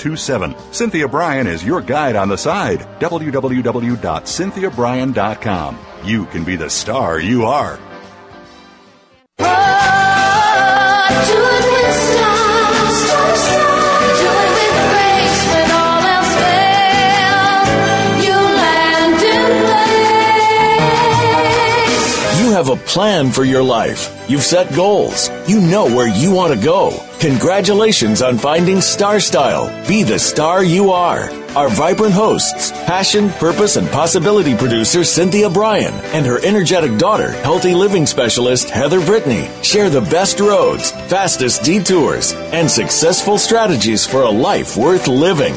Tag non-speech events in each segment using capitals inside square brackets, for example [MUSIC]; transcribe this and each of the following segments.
827. Cynthia Brian is your guide on the side. www.cynthiabrian.com. You can be the star you are. A plan for your life. You've set goals. You know where you want to go. Congratulations on finding Star Style. Be the star you are. Our vibrant hosts, passion, purpose, and possibility producer Cynthia Brian and her energetic daughter, healthy living specialist Heather Brittany, share the best roads, fastest detours, and successful strategies for a life worth living.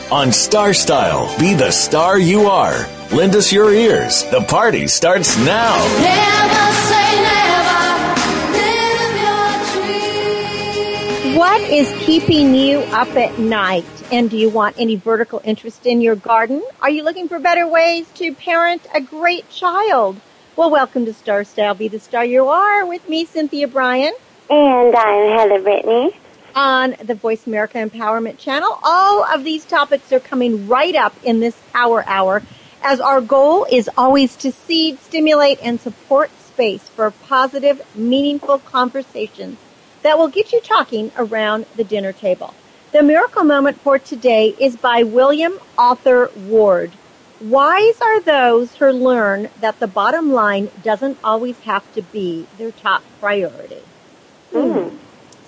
On Star Style, be the star you are. Lend us your ears. The party starts now. Never say never. What is keeping you up at night? And do you want any vertical interest in your garden? Are you looking for better ways to parent a great child? Well, welcome to Star Style. Be the star you are with me, Cynthia Brian. And I'm Heather Brittany. On the Voice America Empowerment Channel. All of these topics are coming right up in this power hour as our goal is always to seed, stimulate, and support space for positive, meaningful conversations that will get you talking around the dinner table. The miracle moment for today is by William Arthur Ward. Wise are those who learn that the bottom line doesn't always have to be their top priority. Hmm.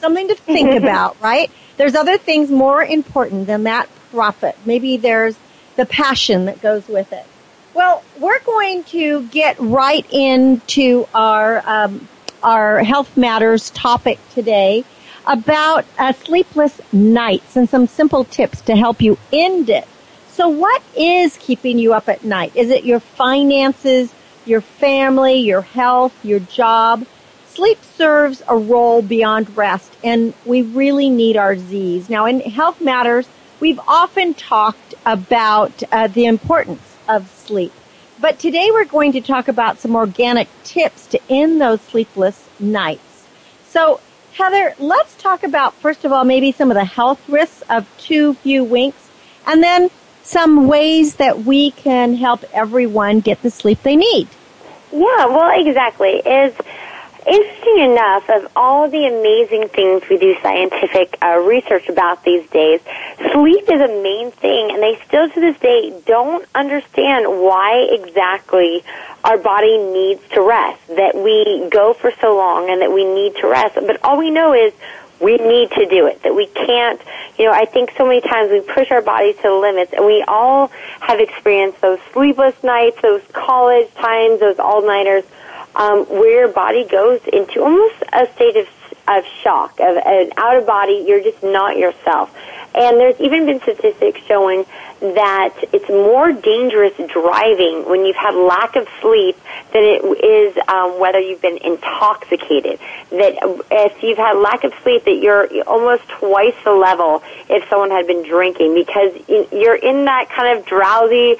Something to think [LAUGHS] about, right? There's other things more important than that profit. Maybe there's the passion that goes with it. Well, we're going to get right into our um, our health matters topic today about uh, sleepless nights and some simple tips to help you end it. So, what is keeping you up at night? Is it your finances, your family, your health, your job? Sleep serves a role beyond rest, and we really need our Z's. Now, in Health Matters, we've often talked about uh, the importance of sleep. But today we're going to talk about some organic tips to end those sleepless nights. So, Heather, let's talk about, first of all, maybe some of the health risks of too few winks, and then some ways that we can help everyone get the sleep they need. Yeah, well, exactly. Is interesting enough, of all the amazing things we do scientific uh, research about these days, sleep is a main thing, and they still to this day don't understand why exactly our body needs to rest, that we go for so long and that we need to rest. But all we know is we need to do it, that we can't, you know, I think so many times we push our bodies to the limits and we all have experienced those sleepless nights, those college times, those all-nighters um, where your body goes into almost a state of, of shock, of an out of body, you're just not yourself. And there's even been statistics showing that it's more dangerous driving when you've had lack of sleep than it is um, whether you've been intoxicated. That if you've had lack of sleep, that you're almost twice the level if someone had been drinking because you're in that kind of drowsy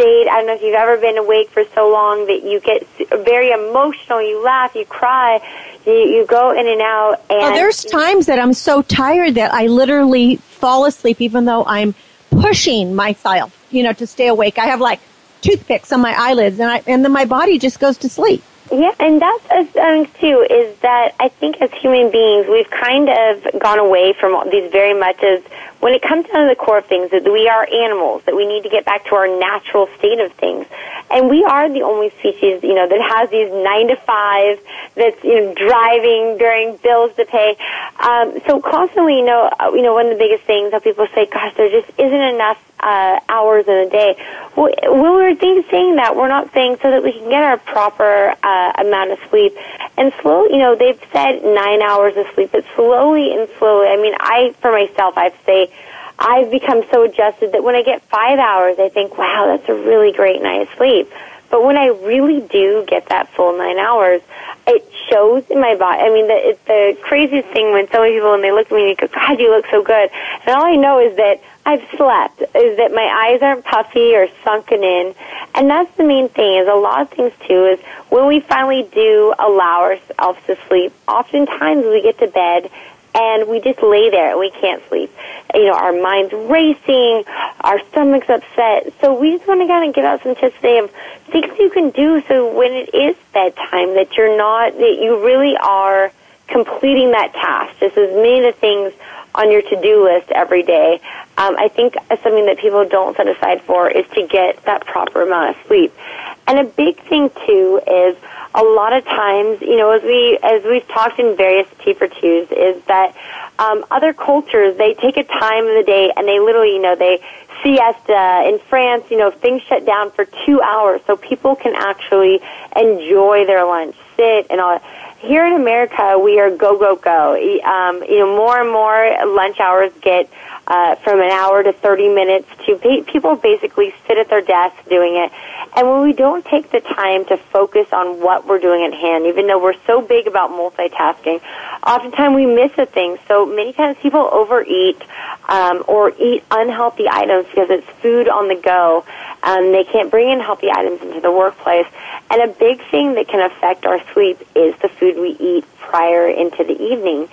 state. I don't know if you've ever been awake for so long that you get very emotional. You laugh, you cry, you, you go in and out. Oh, and oh, there's times that I'm so tired that I literally fall asleep, even though I'm pushing myself, you know, to stay awake. I have like toothpicks on my eyelids, and I and then my body just goes to sleep. Yeah, and that's a thing too. Is that I think as human beings, we've kind of gone away from these very much as when it comes down to the core of things, that we are animals, that we need to get back to our natural state of things. And we are the only species, you know, that has these nine to five, that's, you know, driving during bills to pay. Um, so constantly, you know, uh, you know, one of the biggest things that people say, gosh, there just isn't enough uh, hours in a day. When we're saying that, we're not saying so that we can get our proper uh, amount of sleep. And slow, you know, they've said nine hours of sleep, but slowly and slowly. I mean, I, for myself, I'd say I've become so adjusted that when I get five hours, I think, wow, that's a really great night's sleep. But when I really do get that full nine hours, it shows in my body. I mean, the, it's the craziest thing when so many people, when they look at me they go, God, you look so good. And all I know is that I've slept, is that my eyes aren't puffy or sunken in. And that's the main thing, is a lot of things too, is when we finally do allow ourselves to sleep, oftentimes we get to bed and we just lay there and we can't sleep. You know, our mind's racing, our stomach's upset. So we just want to kind of give out some tips today of things you can do so when it is bedtime that you're not, that you really are completing that task. Just as many of the things on your to-do list every day. Um, I think something that people don't set aside for is to get that proper amount of sleep. And a big thing too is a lot of times, you know, as we as we've talked in various T for twos, is that um, other cultures they take a time of the day and they literally, you know, they siesta in France. You know, things shut down for two hours, so people can actually enjoy their lunch, sit and all. Here in America, we are go go go. Um, you know, more and more lunch hours get uh, from an hour to 30 minutes to people basically sit at their desk doing it. And when we don't take the time to focus on what we're doing at hand, even though we're so big about multitasking, oftentimes we miss a thing. So many times people overeat um, or eat unhealthy items because it's food on the go. Um, they can't bring in healthy items into the workplace. And a big thing that can affect our sleep is the food we eat prior into the evening.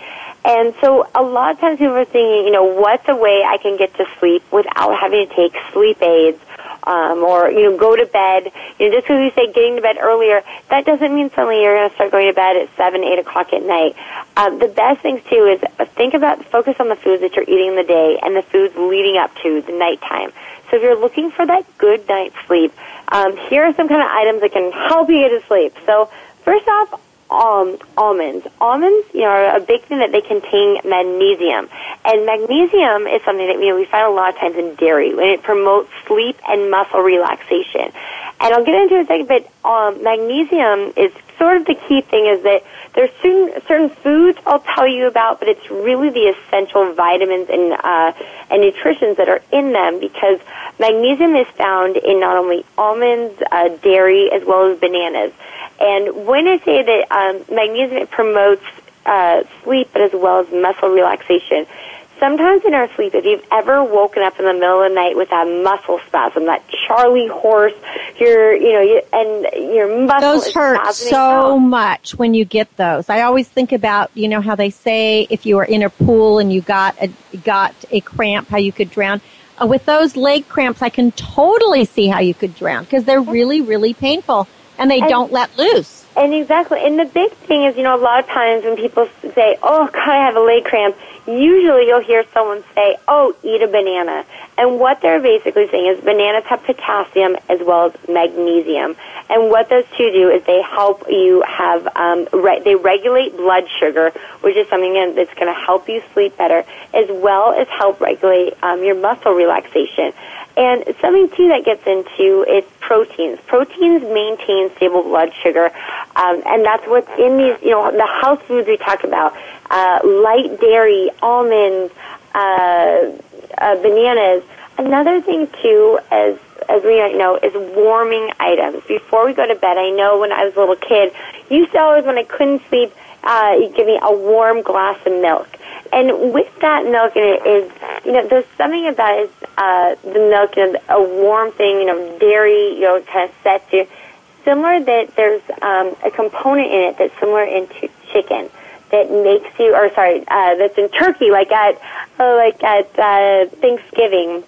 And so a lot of times people are thinking, you know, what's a way I can get to sleep without having to take sleep aids um, or you know go to bed. You know, just because we say getting to bed earlier, that doesn't mean suddenly you're going to start going to bed at seven, eight o'clock at night. Um, the best things too is think about focus on the foods that you're eating in the day and the foods leading up to the nighttime. So if you're looking for that good night's sleep, um, here are some kind of items that can help you get to sleep. So first off, um, almonds. Almonds, you know, are a big thing that they contain magnesium. And magnesium is something that, you know, we find a lot of times in dairy, and it promotes sleep and muscle relaxation. And I'll get into it in a second, but um, magnesium is sort of the key thing is that there's certain, certain foods I'll tell you about, but it's really the essential vitamins and, uh, and nutritions that are in them because magnesium is found in not only almonds, uh, dairy, as well as bananas. And when I say that um, magnesium promotes uh, sleep, but as well as muscle relaxation, sometimes in our sleep, if you've ever woken up in the middle of the night with that muscle spasm, that Charlie horse, your, you know, you, and your muscle those hurt so out. much when you get those. I always think about, you know, how they say if you were in a pool and you got a got a cramp, how you could drown. Uh, with those leg cramps, I can totally see how you could drown because they're really, really painful and they And- don't let loose. And exactly, and the big thing is, you know, a lot of times when people say, "Oh God, I have a leg cramp," usually you'll hear someone say, "Oh, eat a banana." And what they're basically saying is bananas have potassium as well as magnesium. And what those two do is they help you have, um, re- they regulate blood sugar, which is something that's going to help you sleep better, as well as help regulate um, your muscle relaxation. And something too that gets into is proteins. Proteins maintain stable blood sugar, um, and that's what's in these. You know, the health foods we talk about: uh, light dairy, almonds, uh, uh, bananas. Another thing too, as as we know, is warming items. Before we go to bed, I know when I was a little kid, used to always when I couldn't sleep, uh, you'd give me a warm glass of milk. And with that milk in it is, you know, there's something about it, uh, the milk, you know, a warm thing, you know, dairy, you know, kind of sets you. Similar that there's um, a component in it that's similar into chicken that makes you, or sorry, uh, that's in turkey, like at, uh, like at uh, Thanksgiving,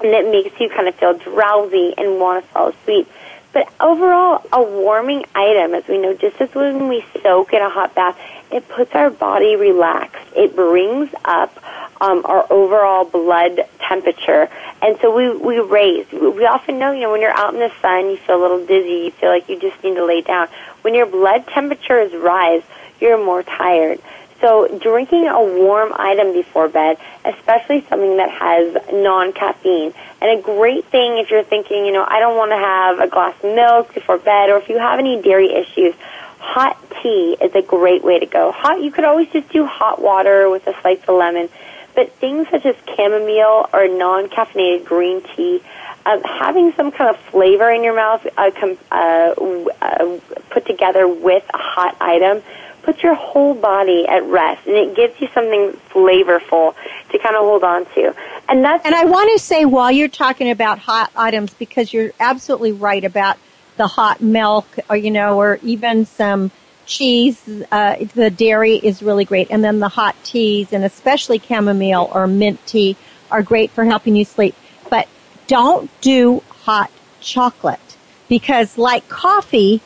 and that makes you kind of feel drowsy and want to fall asleep. But overall, a warming item, as we know, just as when we soak in a hot bath, it puts our body relaxed. It brings up um, our overall blood temperature. And so we, we raise. We often know, you know, when you're out in the sun, you feel a little dizzy, you feel like you just need to lay down. When your blood temperatures rise, you're more tired. So drinking a warm item before bed, especially something that has non-caffeine, and a great thing if you're thinking, you know, I don't want to have a glass of milk before bed, or if you have any dairy issues, hot tea is a great way to go. Hot, you could always just do hot water with a slice of lemon, but things such as chamomile or non-caffeinated green tea, um, having some kind of flavor in your mouth uh, com- uh, uh, put together with a hot item puts your whole body at rest and it gives you something flavorful to kind of hold on to. And that's And I want to say while you're talking about hot items because you're absolutely right about the hot milk or you know or even some cheese uh, the dairy is really great. And then the hot teas and especially chamomile or mint tea are great for helping you sleep. But don't do hot chocolate because like coffee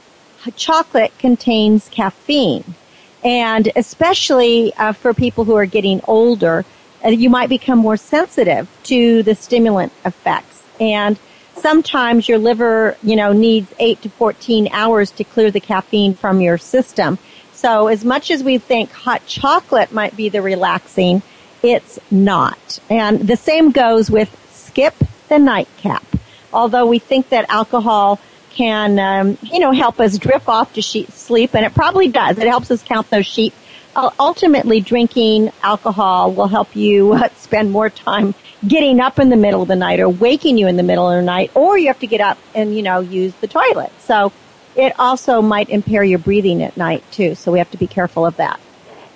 chocolate contains caffeine and especially uh, for people who are getting older, uh, you might become more sensitive to the stimulant effects. And sometimes your liver, you know, needs 8 to 14 hours to clear the caffeine from your system. So as much as we think hot chocolate might be the relaxing, it's not. And the same goes with skip the nightcap. Although we think that alcohol can, um, you know, help us drift off to sleep, and it probably does. It helps us count those sheep. Uh, ultimately, drinking alcohol will help you uh, spend more time getting up in the middle of the night or waking you in the middle of the night, or you have to get up and, you know, use the toilet. So it also might impair your breathing at night, too. So we have to be careful of that.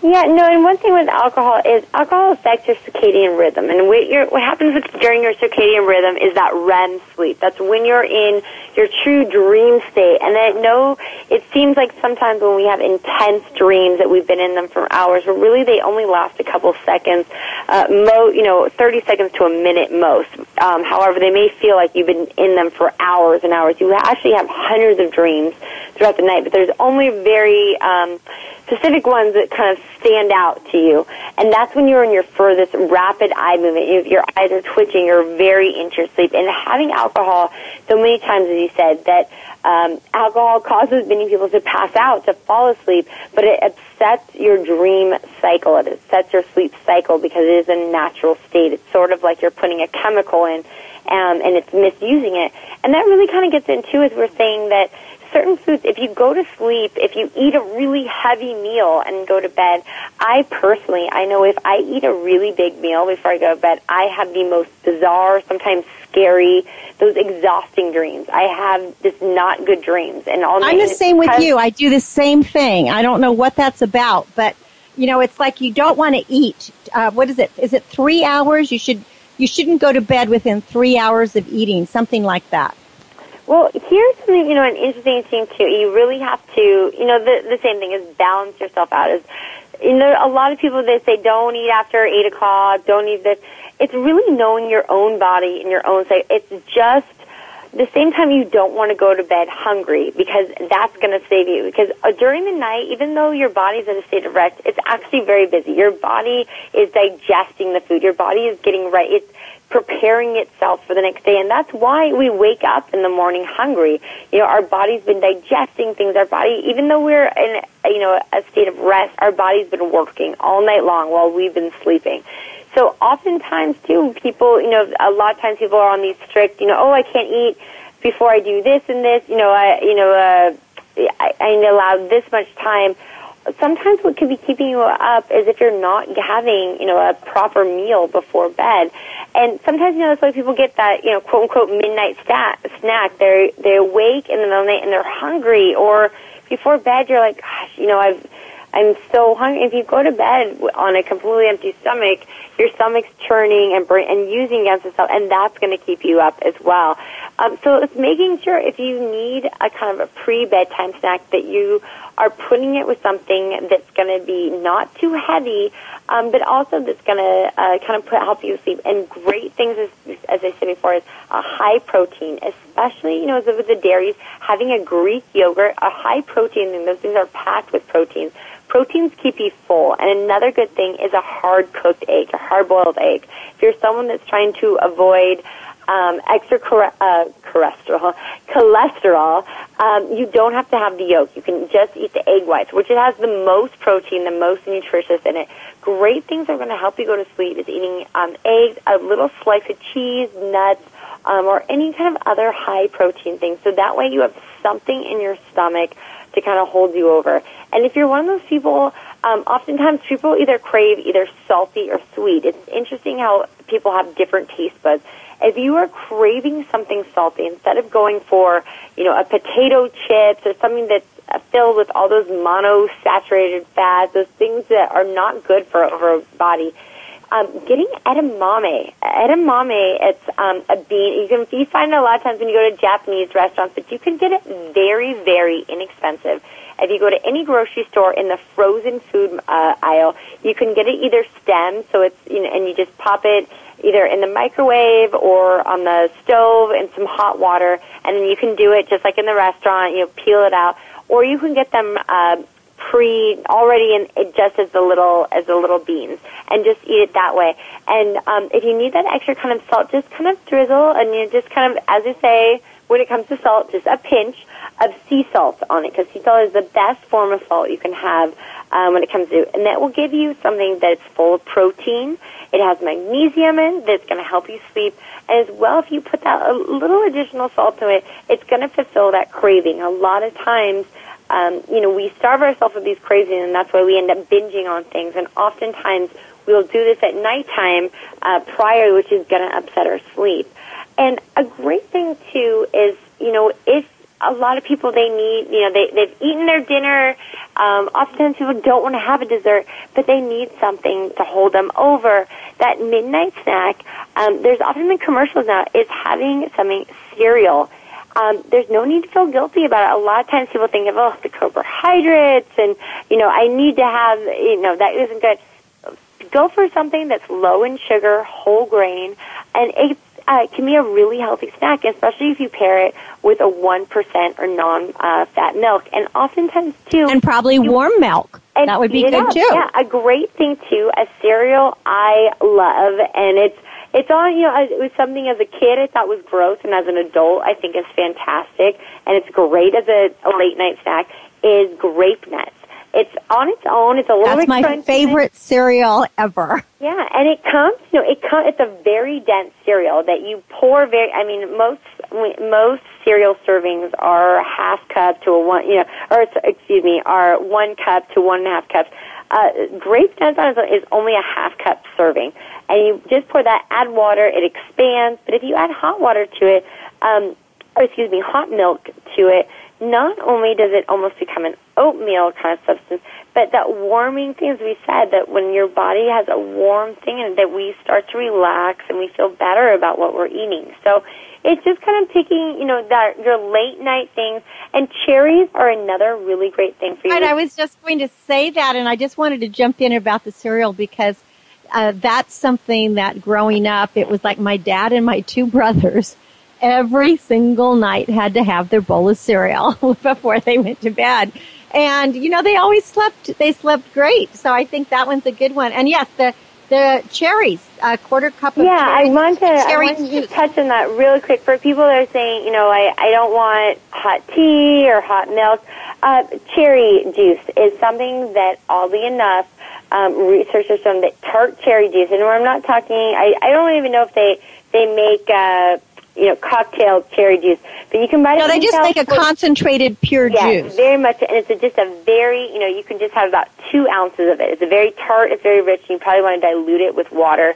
Yeah, no, and one thing with alcohol is alcohol affects your circadian rhythm. And what, what happens with, during your circadian rhythm is that REM sleep. That's when you're in your true dream state. And I know it seems like sometimes when we have intense dreams that we've been in them for hours, but really they only last a couple seconds, uh, mo, you know, 30 seconds to a minute most. Um, however, they may feel like you've been in them for hours and hours. You actually have hundreds of dreams throughout the night, but there's only very, um, specific ones that kind of stand out to you. And that's when you're in your furthest rapid eye movement. If your eyes are twitching, you're very into your sleep. And having alcohol, so many times, as you said, that um, alcohol causes many people to pass out, to fall asleep, but it upsets your dream cycle. It upsets your sleep cycle because it is a natural state. It's sort of like you're putting a chemical in um, and it's misusing it. And that really kind of gets into as we're saying that certain foods, if you go to sleep, if you eat a really heavy meal and go to bed, I personally, I know if I eat a really big meal before I go to bed, I have the most bizarre, sometimes scary, those exhausting dreams. I have just not good dreams. And all I'm the same with you. I do the same thing. I don't know what that's about, but you know, it's like you don't want to eat. Uh, what is it? Is it three hours? You should you shouldn't go to bed within three hours of eating, something like that. Well, here's something, you know, an interesting thing too. You really have to, you know, the, the same thing is balance yourself out. Is, you know, a lot of people, they say don't eat after 8 o'clock, don't eat this. It's really knowing your own body and your own say. It's just the same time you don't want to go to bed hungry because that's going to save you. Because uh, during the night, even though your body's in a state of rest, it's actually very busy. Your body is digesting the food. Your body is getting right. It's preparing itself for the next day. And that's why we wake up in the morning hungry. You know, our body's been digesting things. Our body, even though we're in, you know, a state of rest, our body's been working all night long while we've been sleeping. So oftentimes too, people, you know, a lot of times people are on these strict, you know, oh, I can't eat before I do this and this, you know, I, you know, uh, I, I allow this much time sometimes what could be keeping you up is if you're not having, you know, a proper meal before bed. And sometimes, you know, that's why people get that, you know, quote unquote midnight stat, snack. They're, they're awake in the middle of the night and they're hungry or before bed you're like, gosh, you know, I've, I'm so hungry. If you go to bed on a completely empty stomach, your stomach's churning and and using against itself, and that's going to keep you up as well. Um, so it's making sure if you need a kind of a pre-bedtime snack that you are putting it with something that's going to be not too heavy, um, but also that's going to uh, kind of put, help you sleep. And great things, as, as I said before, is a high protein, especially, you know, with the dairies, having a Greek yogurt, a high protein, and those things are packed with proteins. Proteins keep you full. And another good thing is a hard cooked egg, a hard boiled egg. If you're someone that's trying to avoid um, extra uh, cholesterol, cholesterol, um, you don't have to have the yolk. You can just eat the egg whites, which it has the most protein, the most nutritious in it. Great things that are going to help you go to sleep is eating um, eggs, a little slice of cheese, nuts, um, or any kind of other high protein thing. So that way you have something in your stomach to kind of hold you over. And if you're one of those people, um, oftentimes people either crave either salty or sweet. It's interesting how people have different taste buds if you are craving something salty, instead of going for, you know, a potato chips or something that's filled with all those monosaturated fats, those things that are not good for our body, um, getting edamame. Edamame, it's um, a bean. You can you find it a lot of times when you go to Japanese restaurants, but you can get it very, very inexpensive. If you go to any grocery store in the frozen food uh, aisle, you can get it either stem, so it's you know, and you just pop it either in the microwave or on the stove in some hot water, and then you can do it just like in the restaurant. You know, peel it out, or you can get them uh, pre already in just as the little as the little beans, and just eat it that way. And um, if you need that extra kind of salt, just kind of drizzle, and you just kind of, as I say, when it comes to salt, just a pinch of sea salt on it, because sea salt is the best form of salt you can have um, when it comes to, and that will give you something that's full of protein it has magnesium in that's going to help you sleep. As well, if you put that a little additional salt to it, it's going to fulfill that craving. A lot of times, um, you know, we starve ourselves with these cravings, and that's why we end up binging on things. And oftentimes, we'll do this at nighttime uh, prior, which is going to upset our sleep. And a great thing too is, you know, if a lot of people they need you know they they've eaten their dinner um oftentimes people don't want to have a dessert but they need something to hold them over that midnight snack um there's often in commercials now is having something cereal um, there's no need to feel guilty about it. A lot of times people think of, oh, the carbohydrates and, you know, I need to have, you know, that isn't good. Go for something that's low in sugar, whole grain, and it uh, can be a really healthy snack, especially if you pair it with a 1% or non-fat uh, milk. And oftentimes, too... And probably you, warm milk. That would be good, up. too. Yeah, a great thing, too, a cereal I love, and it's it's all you know. It was something as a kid I thought was gross, and as an adult I think is fantastic, and it's great as a, a late night snack. Is grape nuts. It's on its own. It's a little bit. That's my favorite cereal ever. Yeah, and it comes, you know, it comes. It's a very dense cereal that you pour very. I mean, most most cereal servings are half cup to a one, you know, or excuse me, are one cup to one and a half cups. Uh, grape nuts on its own is only a half cup serving, and you just pour that. Add water, it expands. But if you add hot water to it, um, or excuse me, hot milk to it, not only does it almost become an oatmeal kind of substance, but that warming thing, as we said, that when your body has a warm thing and that we start to relax and we feel better about what we're eating. So it's just kind of picking, you know, that your late night things. And cherries are another really great thing for you. Right, I was just going to say that, and I just wanted to jump in about the cereal because uh, that's something that growing up, it was like my dad and my two brothers every single night had to have their bowl of cereal [LAUGHS] before they went to bed. And, you know, they always slept, they slept great. So I think that one's a good one. And yes, the, the cherries, a quarter cup of yeah, cherries. I want to, I want to touch on that really quick for people that are saying, you know, I, I don't want hot tea or hot milk. Uh, cherry juice is something that oddly enough, um, researchers shown that tart cherry juice, and I'm not talking, I, I don't even know if they, they make, uh, you know, cocktail cherry juice. But you can buy it. No, they just make a concentrated pure yes, juice. very much, and it's a, just a very, you know, you can just have about two ounces of it. It's a very tart, it's very rich, and you probably want to dilute it with water.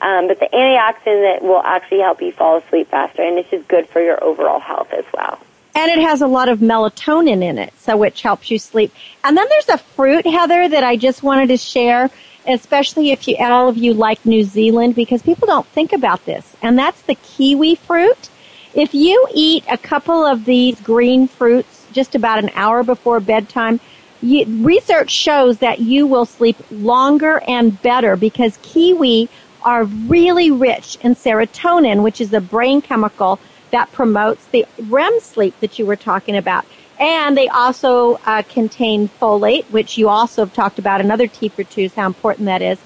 Um, but the antioxidant that will actually help you fall asleep faster, and this is good for your overall health as well. And it has a lot of melatonin in it, so which helps you sleep. And then there's a fruit, Heather, that I just wanted to share especially if you, all of you like New Zealand, because people don't think about this. And that's the kiwi fruit. If you eat a couple of these green fruits just about an hour before bedtime, you, research shows that you will sleep longer and better because kiwi are really rich in serotonin, which is a brain chemical that promotes the REM sleep that you were talking about. And they also uh, contain folate, which you also have talked about in other T for twos, how important that is.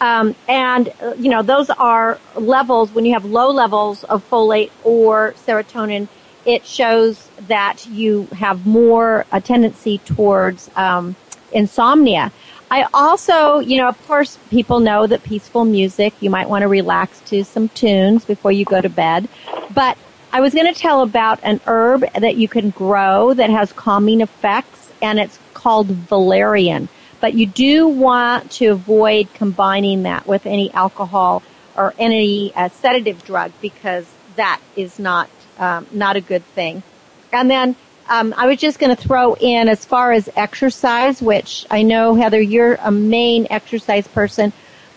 Um, and, uh, you know, those are levels, when you have low levels of folate or serotonin, it shows that you have more a tendency towards um, insomnia. I also, you know, of course, people know that peaceful music, you might want to relax to some tunes before you go to bed. But I was going to tell about an herb that you can grow that has calming effects, and it's called valerian. But you do want to avoid combining that with any alcohol or any uh, sedative drug because that is not um, not a good thing. And then um, I was just going to throw in as far as exercise, which I know Heather, you're a main exercise person,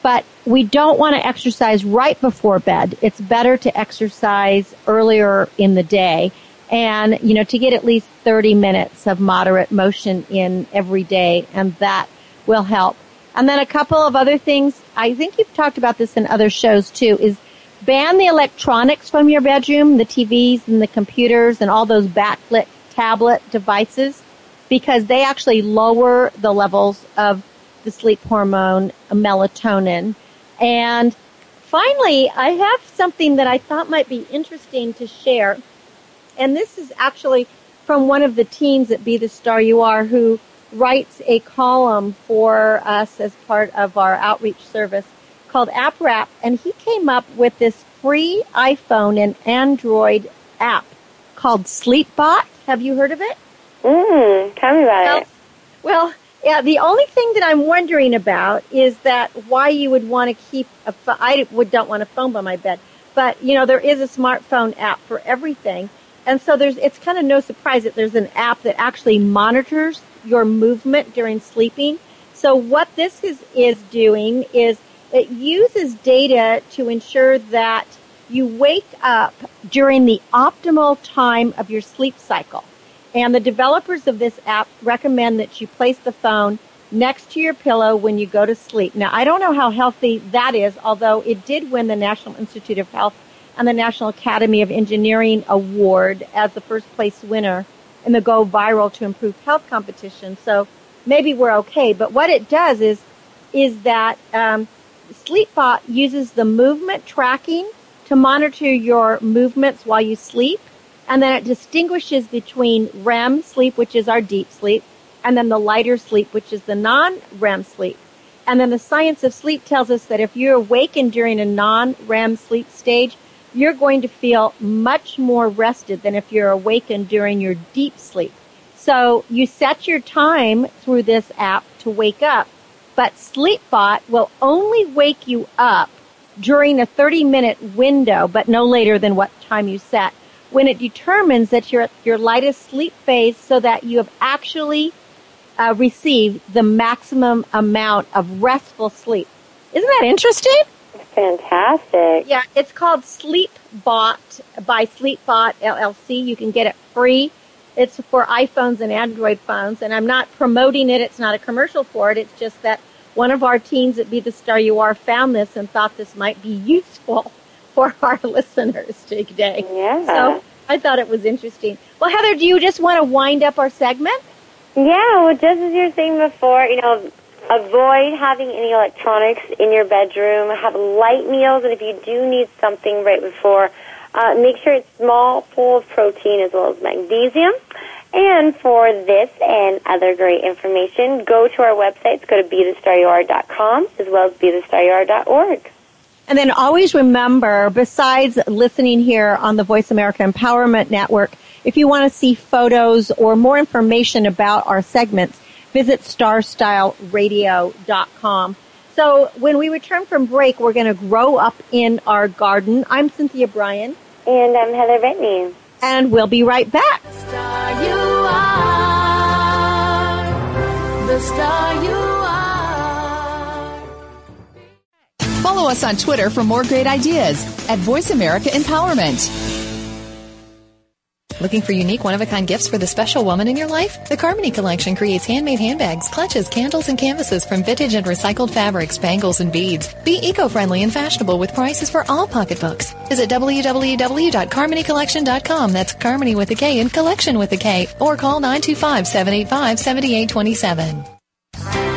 but we don't want to exercise right before bed. It's better to exercise earlier in the day and, you know, to get at least 30 minutes of moderate motion in every day, and that will help. And then a couple of other things, I think you've talked about this in other shows too, is ban the electronics from your bedroom, the TVs and the computers and all those backlit tablet devices because they actually lower the levels of the sleep hormone melatonin. And finally, I have something that I thought might be interesting to share. And this is actually from one of the teens at Be the Star You Are who writes a column for us as part of our outreach service called AppWrap, and he came up with this free iPhone and Android app called Sleepbot. Have you heard of it? Mm, tell me about well, it. Well, yeah, the only thing that I'm wondering about is that why you would want to keep a phone. I would don't want a phone by my bed, but you know there is a smartphone app for everything, and so there's it's kind of no surprise that there's an app that actually monitors your movement during sleeping. So what this is is doing is it uses data to ensure that you wake up during the optimal time of your sleep cycle. And the developers of this app recommend that you place the phone next to your pillow when you go to sleep. Now, I don't know how healthy that is, although it did win the National Institute of Health and the National Academy of Engineering Award as the first place winner in the Go Viral to Improve Health competition. So maybe we're okay. But what it does is, is that um, Sleepbot uses the movement tracking to monitor your movements while you sleep. And then it distinguishes between REM sleep, which is our deep sleep, and then the lighter sleep, which is the non-REM sleep. And then the science of sleep tells us that if you're awakened during a non-REM sleep stage, you're going to feel much more rested than if you're awakened during your deep sleep. So you set your time through this app to wake up but Sleepbot will only wake you up during a 30 minute window, but no later than what time you set, when it determines that you're at your lightest sleep phase so that you have actually uh, received the maximum amount of restful sleep. Isn't that interesting? Fantastic. Yeah, it's called Sleepbot by Sleepbot LLC. You can get it free. It's for iPhones and Android phones, and I'm not promoting it. It's not a commercial for it. It's just that one of our teens at Be the Star You Are found this and thought this might be useful for [LAUGHS] our listeners today. Yeah. So I thought it was interesting. Well, Heather, do you just want to wind up our segment? Yeah, well, just as you were saying before, you know, avoid having any electronics in your bedroom. Have light meals, and if you do need something right before, uh, make sure it's small, full of protein as well as magnesium. And for this and other great information, go to our websites. Go to BeTheStarYouAre.com as well as BeTheStarYouAre.org. And then always remember, besides listening here on the Voice America Empowerment Network, if you want to see photos or more information about our segments, visit starstyleradio.com. So when we return from break, we're going to grow up in our garden. I'm Cynthia Brian. And I'm Heather Brittany. And we'll be right back. Follow us on Twitter for more great ideas at Voice America Empowerment. Looking for unique one of a kind gifts for the special woman in your life? The Karmony Kollection creates handmade handbags, clutches, candles, and canvases from vintage and recycled fabrics, bangles, and beads. Be eco friendly and fashionable with prices for all pocketbooks. Visit www.karmonykollection.com. That's Karmony with a K and collection with a K. Or call 925 785 7827.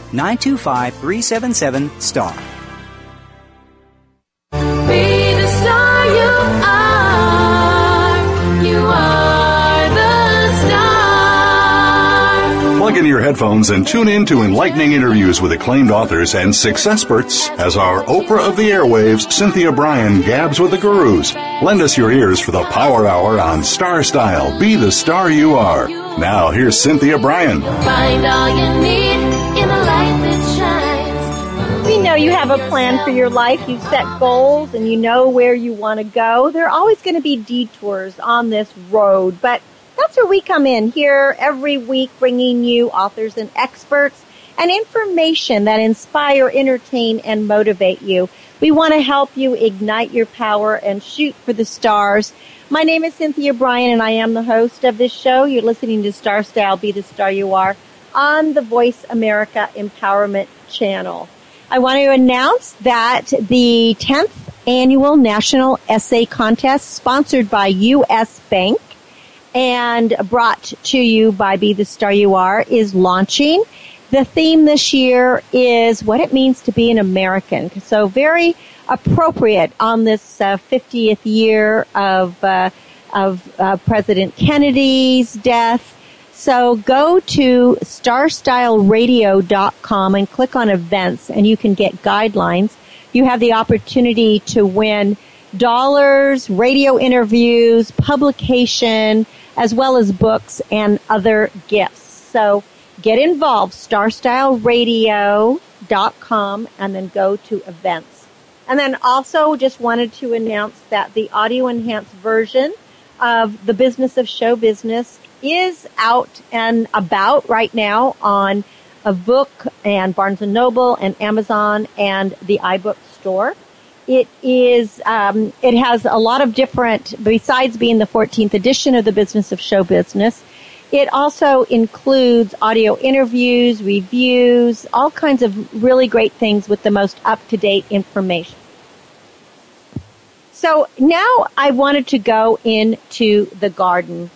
925 377 STAR. Be the star you are. You are the star. Plug into your headphones and tune in to enlightening interviews with acclaimed authors and success experts as our Oprah of the airwaves, Cynthia Brian, gabs with the gurus. Lend us your ears for the Power Hour on Star Style. Be the star you are. Now, here's Cynthia Brian. Find all you need We know you have a plan for your life. You've set goals and you know where you want to go. There are always going to be detours on this road, but that's where we come in here every week bringing you authors and experts and information that inspire, entertain, and motivate you. We want to help you ignite your power and shoot for the stars. My name is Cynthia Brian and I am the host of this show. You're listening to Star Style, Be the Star You Are on the Voice America Empowerment Channel. I want to announce that the 10th annual National Essay Contest sponsored by U.S. Bank and brought to you by Be the Star You Are is launching. The theme this year is what it means to be an American. So very appropriate on this uh, 50th year of uh, of uh, President Kennedy's death. So go to starstyleradio.com and click on events and you can get guidelines. You have the opportunity to win dollars, radio interviews, publication, as well as books and other gifts. So get involved, starstyleradio.com and then go to events. And then also just wanted to announce that the audio enhanced version of the business of show business is out and about right now on a book and Barnes and Noble and Amazon and the iBook store. It is, um, it has a lot of different, besides being the 14th edition of the business of show business, it also includes audio interviews, reviews, all kinds of really great things with the most up to date information. So now I wanted to go into the garden.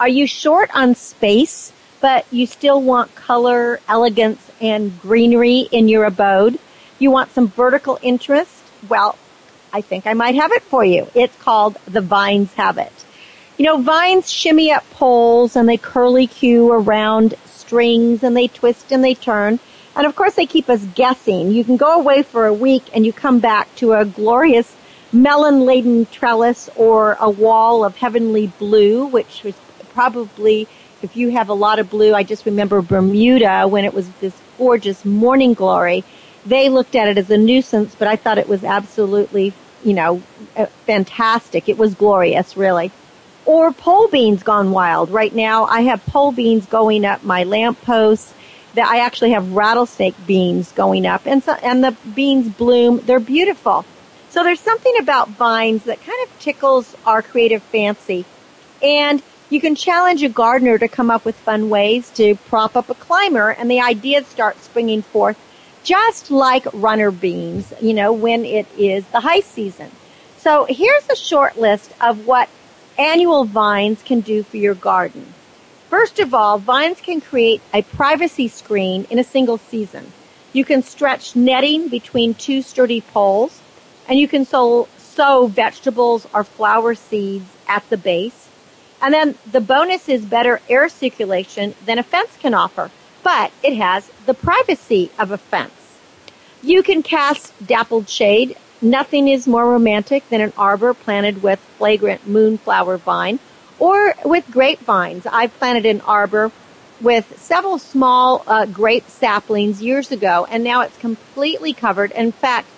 Are you short on space, but you still want color, elegance, and greenery in your abode? You want some vertical interest? Well, I think I might have it for you. It's called the Vines Habit. You know, vines shimmy up poles and they curly cue around strings and they twist and they turn. And of course they keep us guessing. You can go away for a week and you come back to a glorious melon laden trellis or a wall of heavenly blue, which was probably, if you have a lot of blue, I just remember Bermuda when it was this gorgeous morning glory. They looked at it as a nuisance, but I thought it was absolutely, you know, fantastic. It was glorious, really. Or pole beans gone wild. Right now, I have pole beans going up my lampposts. That I actually have rattlesnake beans going up, and so, and the beans bloom. They're beautiful. So there's something about vines that kind of tickles our creative fancy. And you can challenge a gardener to come up with fun ways to prop up a climber and the ideas start springing forth just like runner beans, you know, when it is the high season. So here's a short list of what annual vines can do for your garden. First of all, vines can create a privacy screen in a single season. You can stretch netting between two sturdy poles and you can sow, sow vegetables or flower seeds at the base. And then the bonus is better air circulation than a fence can offer, but it has the privacy of a fence. You can cast dappled shade. Nothing is more romantic than an arbor planted with flagrant moonflower vine or with grapevines. I've planted an arbor with several small uh, grape saplings years ago, and now it's completely covered. In fact,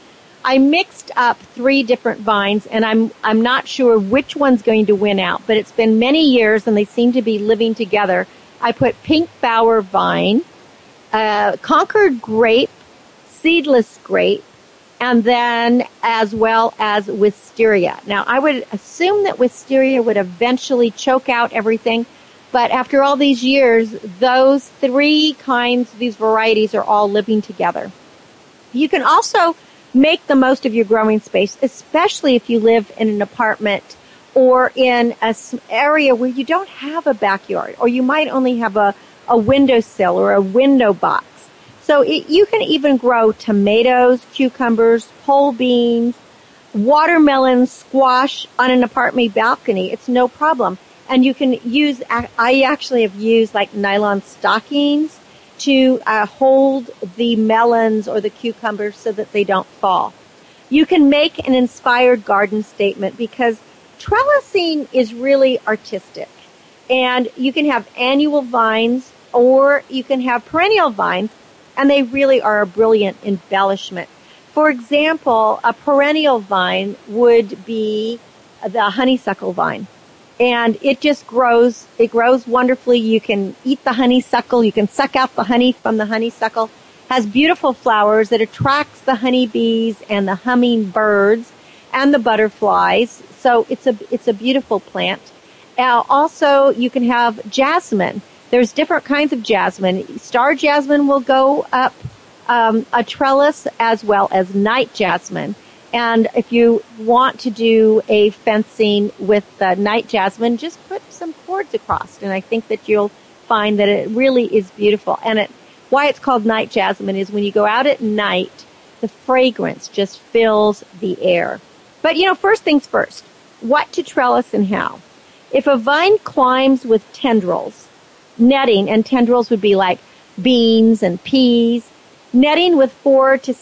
I mixed up three different vines, and I'm I'm not sure which one's going to win out. But it's been many years, and they seem to be living together. I put pink bower vine, uh, Concord grape, seedless grape, and then as well as wisteria. Now, I would assume that wisteria would eventually choke out everything, but after all these years, those three kinds, these varieties are all living together. You can also make the most of your growing space, especially if you live in an apartment or in an area where you don't have a backyard, or you might only have a, a windowsill or a window box. So it, you can even grow tomatoes, cucumbers, pole beans, watermelon, squash on an apartment balcony. It's no problem. And you can use, I actually have used like nylon stockings to uh, hold the melons or the cucumbers so that they don't fall. You can make an inspired garden statement because trellising is really artistic. And you can have annual vines or you can have perennial vines and they really are a brilliant embellishment. For example, a perennial vine would be the honeysuckle vine. And it just grows, it grows wonderfully. You can eat the honeysuckle, you can suck out the honey from the honeysuckle. Has beautiful flowers that attracts the honeybees and the hummingbirds and the butterflies. So it's a, it's a beautiful plant. Uh, also, you can have jasmine. There's different kinds of jasmine. Star jasmine will go up um, a trellis as well as night jasmine. And if you want to do a fencing with the night jasmine, just put some cords across. And I think that you'll find that it really is beautiful. And it, why it's called night jasmine is when you go out at night, the fragrance just fills the air. But you know, first things first, what to trellis and how. If a vine climbs with tendrils, netting, and tendrils would be like beans and peas. Netting with four to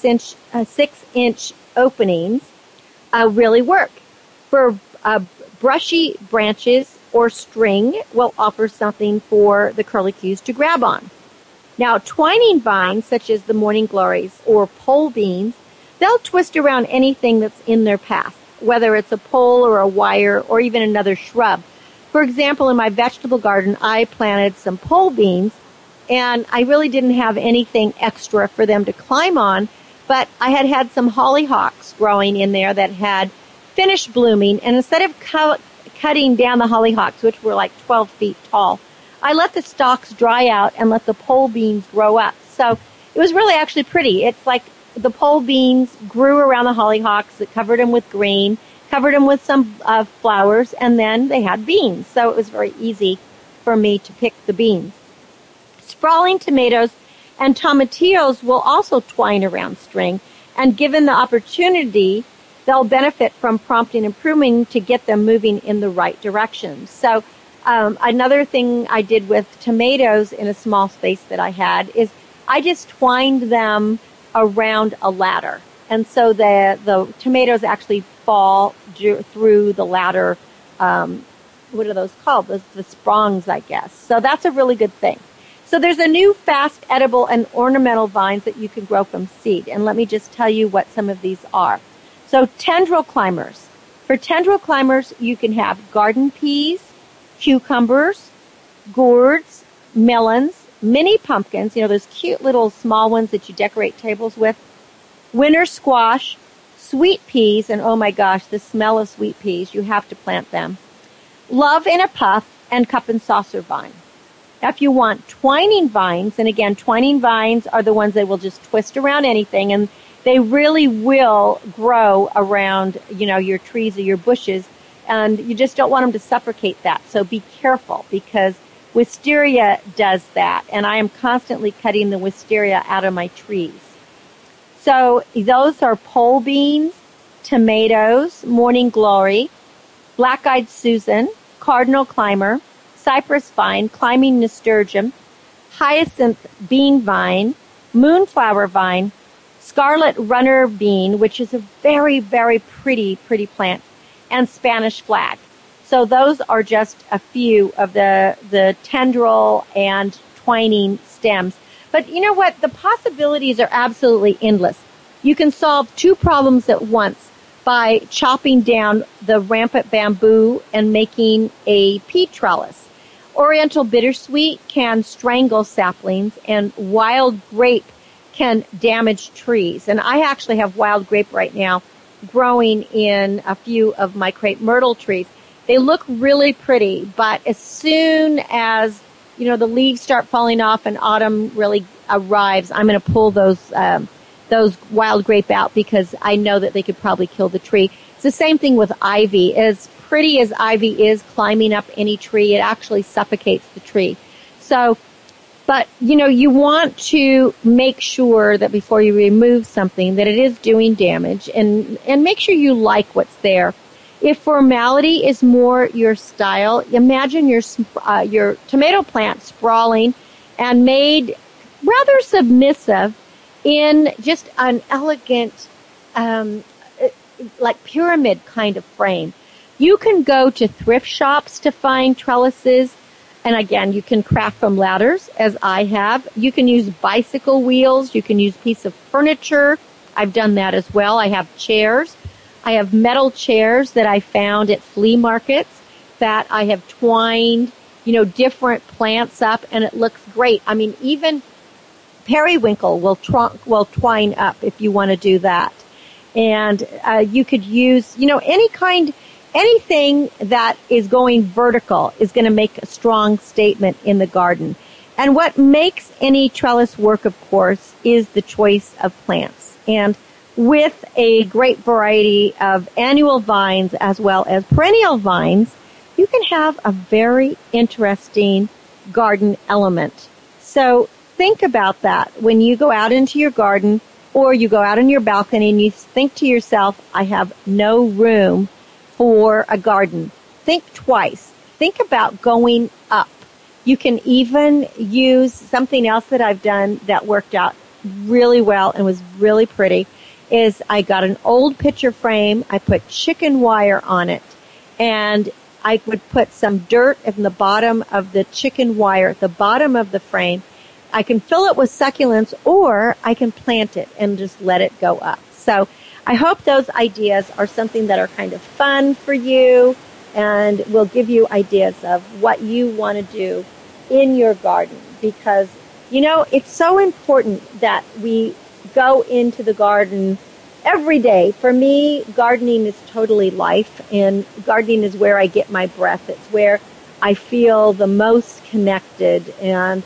uh, six inch openings uh, really work. For uh, brushy branches or string will offer something for the curlicues to grab on. Now, twining vines, such as the morning glories or pole beans, they'll twist around anything that's in their path, whether it's a pole or a wire or even another shrub. For example, in my vegetable garden, I planted some pole beans and I really didn't have anything extra for them to climb on, but I had had some hollyhocks growing in there that had finished blooming and instead of cu- cutting down the hollyhocks, which were like 12 feet tall, I let the stalks dry out and let the pole beans grow up. So it was really actually pretty. It's like the pole beans grew around the hollyhocks, it covered them with green covered them with some uh, flowers, and then they had beans. So it was very easy for me to pick the beans. Sprawling tomatoes and tomatillos will also twine around string, and given the opportunity, they'll benefit from prompting and pruning to get them moving in the right direction. So um, another thing I did with tomatoes in a small space that I had is I just twined them around a ladder. And so the, the tomatoes actually fall through the ladder. Um, what are those called? The, the sprongs, I guess. So that's a really good thing. So there's a new fast edible and ornamental vines that you can grow from seed. And let me just tell you what some of these are. So tendril climbers. For tendril climbers, you can have garden peas, cucumbers, gourds, melons, mini pumpkins, you know, those cute little small ones that you decorate tables with, winter squash, sweet peas, and oh my gosh, the smell of sweet peas, you have to plant them. Love in a puff and cup and saucer vine. If you want twining vines, and again, twining vines are the ones that will just twist around anything, and they really will grow around, you know, your trees or your bushes, and you just don't want them to suffocate that. So be careful because wisteria does that, and I am constantly cutting the wisteria out of my trees. So those are pole beans, tomatoes, morning glory, black-eyed Susan, cardinal climber, cypress vine, climbing nasturtium, hyacinth bean vine, moonflower vine, scarlet runner bean, which is a very, very pretty, pretty plant, and Spanish flag. So those are just a few of the, the tendril and twining stems. But you know what? The possibilities are absolutely endless. You can solve two problems at once by chopping down the rampant bamboo and making a peat trellis. Oriental bittersweet can strangle saplings and wild grape can damage trees. And I actually have wild grape right now growing in a few of my crepe myrtle trees. They look really pretty, but as soon as you know the leaves start falling off and autumn really arrives, I'm going to pull those um, those wild grape out because I know that they could probably kill the tree. It's the same thing with ivy. As pretty as ivy is climbing up any tree, it actually suffocates the tree. So, but you know, you want to make sure that before you remove something that it is doing damage and, and make sure you like what's there. If formality is more your style, imagine your, uh, your tomato plant sprawling and made rather submissive in just an elegant, um, like pyramid kind of frame. You can go to thrift shops to find trellises. And again, you can craft from ladders as I have. You can use bicycle wheels. You can use piece of furniture. I've done that as well. I have chairs. I have metal chairs that I found at flea markets that I have twined, you know, different plants up and it looks great. I mean, even periwinkle will trunk will twine up if you want to do that. And uh, you could use, you know, any kind, anything that is going vertical is going to make a strong statement in the garden. And what makes any trellis work, of course, is the choice of plants. And with a great variety of annual vines as well as perennial vines, you can have a very interesting garden element. So think about that when you go out into your garden or you go out on your balcony and you think to yourself, I have no room for a garden. Think twice. Think about going up. You can even use something else that I've done that worked out really well and was really pretty is I got an old picture frame. I put chicken wire on it and I would put some dirt in the bottom of the chicken wire the bottom of the frame I can fill it with succulents or I can plant it and just let it go up. So I hope those ideas are something that are kind of fun for you and will give you ideas of what you want to do in your garden because you know it's so important that we go into the garden every day. For me, gardening is totally life and gardening is where I get my breath. It's where I feel the most connected and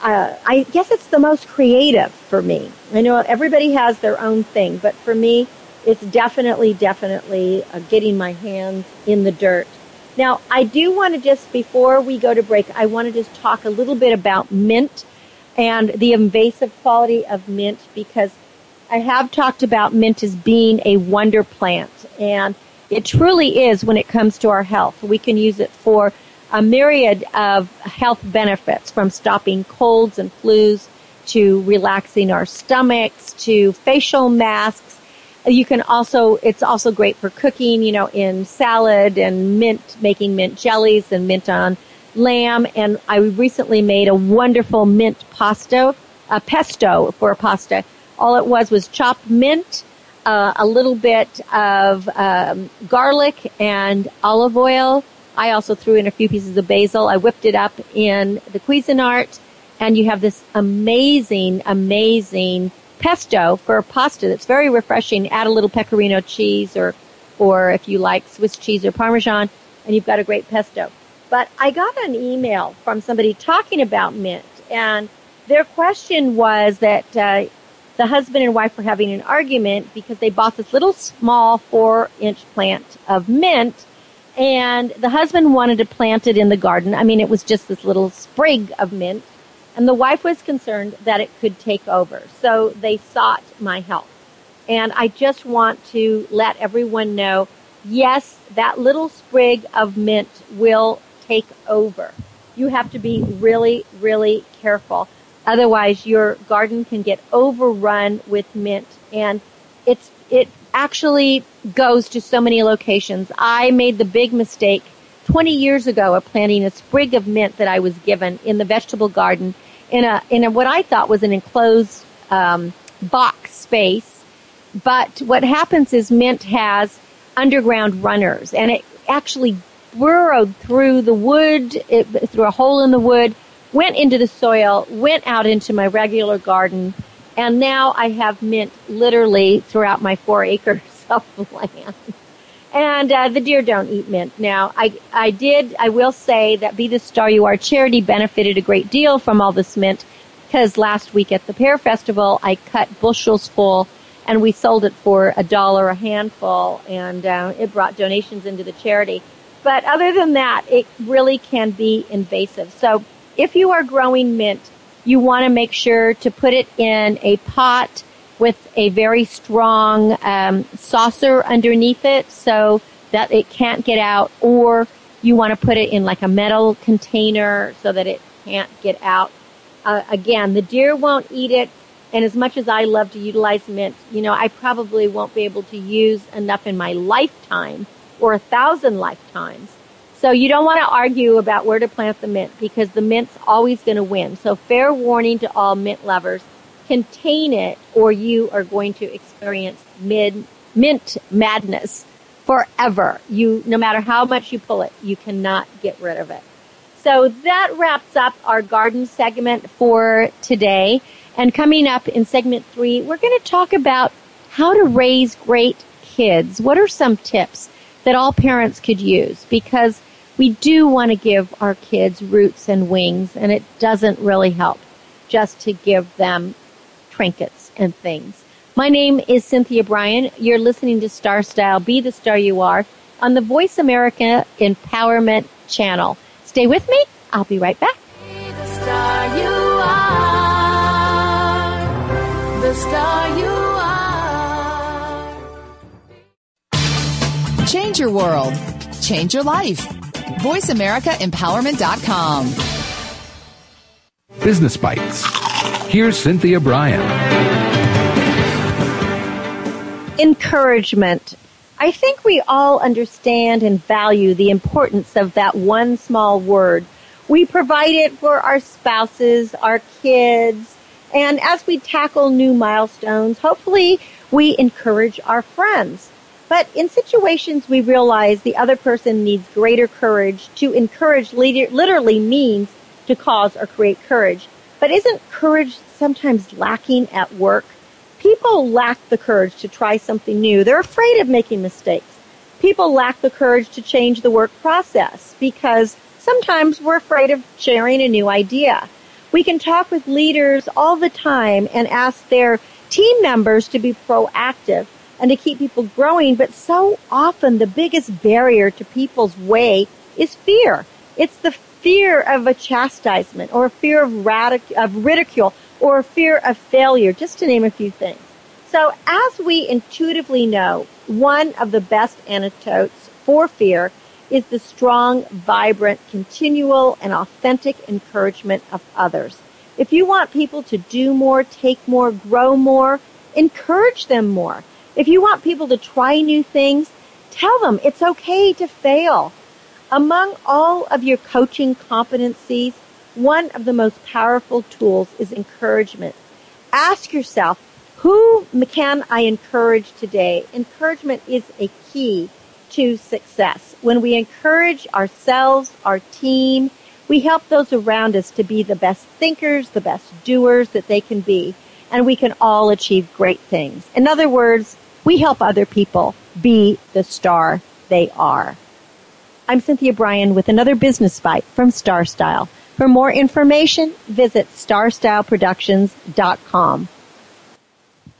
uh, I guess it's the most creative for me. I know everybody has their own thing, but for me, it's definitely, definitely uh, getting my hands in the dirt. Now, I do want to just, before we go to break, I want to just talk a little bit about mint and the invasive quality of mint because I have talked about mint as being a wonder plant and it truly is when it comes to our health. We can use it for a myriad of health benefits from stopping colds and flus to relaxing our stomachs to facial masks. You can also, it's also great for cooking, you know, in salad and mint, making mint jellies and mint on lamb. And I recently made a wonderful mint pasta, a pesto for a pasta. All it was was chopped mint, uh, a little bit of um, garlic and olive oil, I also threw in a few pieces of basil. I whipped it up in the Cuisinart, and you have this amazing, amazing pesto for pasta that's very refreshing. Add a little pecorino cheese or, or if you like Swiss cheese or Parmesan, and you've got a great pesto. But I got an email from somebody talking about mint, and their question was that uh, the husband and wife were having an argument because they bought this little small four inch plant of mint and the husband wanted to plant it in the garden. I mean, it was just this little sprig of mint. And the wife was concerned that it could take over. So they sought my help. And I just want to let everyone know, yes, that little sprig of mint will take over. You have to be really, really careful. Otherwise, your garden can get overrun with mint and it's, it actually goes to so many locations. I made the big mistake 20 years ago of planting a sprig of mint that I was given in the vegetable garden in a in a, what I thought was an enclosed um, box space. But what happens is mint has underground runners, and it actually burrowed through the wood, it, through a hole in the wood, went into the soil, went out into my regular garden, and now I have mint literally throughout my four [LAUGHS] acres of land. And uh, the deer don't eat mint. Now, I, I did, I will say that Be the Star You Are charity benefited a great deal from all this mint because last week at the Pear Festival, I cut bushels full and we sold it for a dollar a handful and uh, it brought donations into the charity. But other than that, it really can be invasive. So if you are growing mint, you want to make sure to put it in a pot with a very strong um, saucer underneath it so that it can't get out, or you want to put it in like a metal container so that it can't get out. Uh, again, the deer won't eat it, and as much as I love to utilize mint, you know, I probably won't be able to use enough in my lifetime or a thousand lifetimes. So you don't want to argue about where to plant the mint because the mint's always going to win. So fair warning to all mint lovers contain it or you are going to experience mid, mint madness forever. You, no matter how much you pull it, you cannot get rid of it. So that wraps up our garden segment for today. And coming up in segment three, we're going to talk about how to raise great kids. What are some tips that all parents could use? Because we do want to give our kids roots and wings, and it doesn't really help just to give them trinkets and things. My name is Cynthia Brian. You're listening to Star Style, Be the Star You Are on the Voice America Empowerment Channel. Stay with me. I'll be right back. Be the star you are. The star you are. Change your world. Change your life. VoiceAmericaEmpowerment.com. Business Bites. Here's Cynthia Brian. Encouragement. I think we all understand and value the importance of that one small word. We provide it for our spouses, our kids, and as we tackle new milestones, hopefully we encourage our friends. But in situations we realize the other person needs greater courage, to encourage literally means to cause or create courage. But isn't courage sometimes lacking at work? People lack the courage to try something new. They're afraid of making mistakes. People lack the courage to change the work process because sometimes we're afraid of sharing a new idea. We can talk with leaders all the time and ask their team members to be proactive and to keep people growing, but so often the biggest barrier to people's way is fear. It's the fear of a chastisement or a fear of, radic- of ridicule or a fear of failure, just to name a few things. So as we intuitively know, one of the best antidotes for fear is the strong, vibrant, continual, and authentic encouragement of others. If you want people to do more, take more, grow more, encourage them more. If you want people to try new things, tell them it's okay to fail. Among all of your coaching competencies, one of the most powerful tools is encouragement. Ask yourself, who can I encourage today? Encouragement is a key to success. When we encourage ourselves, our team, we help those around us to be the best thinkers, the best doers that they can be, and we can all achieve great things. In other words, we help other people be the star they are. I'm Cynthia Brian with another business bite from Star Style. For more information, visit starstyleproductions.com.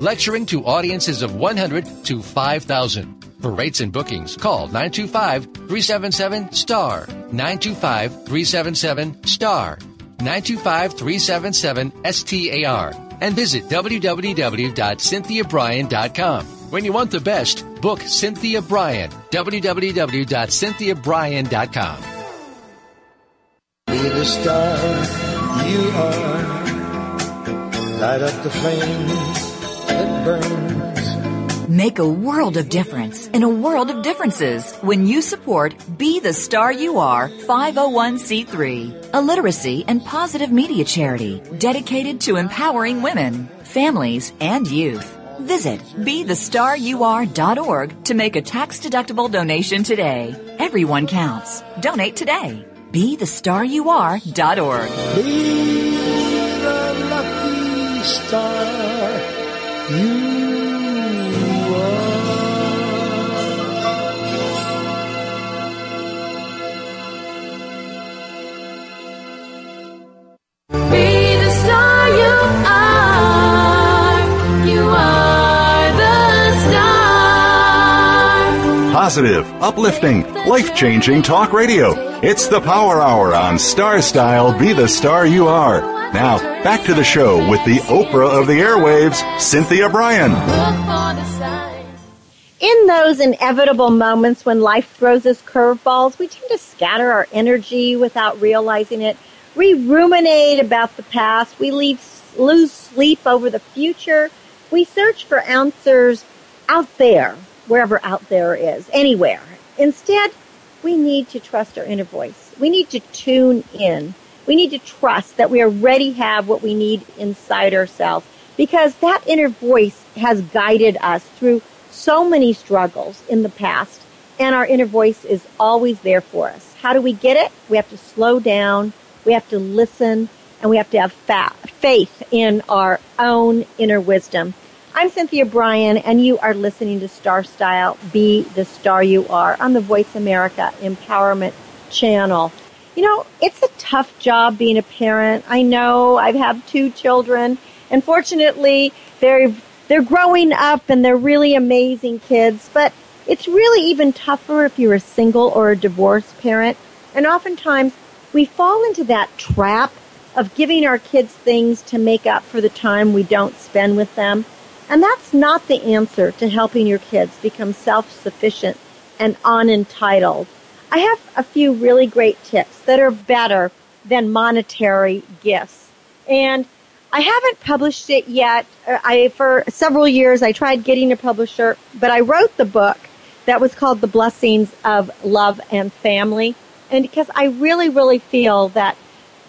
lecturing to audiences of 100 to 5,000. For rates and bookings, call 925-377-STAR. 925-377-STAR. 925-377-STAR. And visit www.cynthiabrian.com. When you want the best, book Cynthia Brian. www.cynthiabrian.com. Be the star you are. Light up the flame burns. Make a world of difference in a world of differences when you support Be the Star You Are 501c3, a literacy and positive media charity dedicated to empowering women, families, and youth. Visit BeTheStarYouAre.org to make a tax-deductible donation today. Everyone counts. Donate today. Be the lucky star Positive, uplifting, life changing talk radio. It's the Power Hour on Star Style Be the Star You Are. Now, back to the show with the Oprah of the airwaves, Cynthia Brian. In those inevitable moments when life throws us curveballs, we tend to scatter our energy without realizing it. We ruminate about the past. We leave, lose sleep over the future. We search for answers out there, wherever out there is, anywhere. Instead, we need to trust our inner voice. We need to tune in. We need to trust that we already have what we need inside ourselves because that inner voice has guided us through so many struggles in the past and our inner voice is always there for us. How do we get it? We have to slow down, we have to listen, and we have to have fa- faith in our own inner wisdom. I'm Cynthia Brian, and you are listening to Star Style Be the Star You Are on the Voice America Empowerment Channel. You know, it's a tough job being a parent. I know I have had two children, and fortunately, they're they're growing up and they're really amazing kids, but it's really even tougher if you're a single or a divorced parent. And oftentimes we fall into that trap of giving our kids things to make up for the time we don't spend with them. And that's not the answer to helping your kids become self-sufficient and unentitled. I have a few really great tips that are better than monetary gifts. And I haven't published it yet. Uh, I for several years I tried getting a publisher, but I wrote the book that was called The Blessings of Love and Family. And because I really really feel that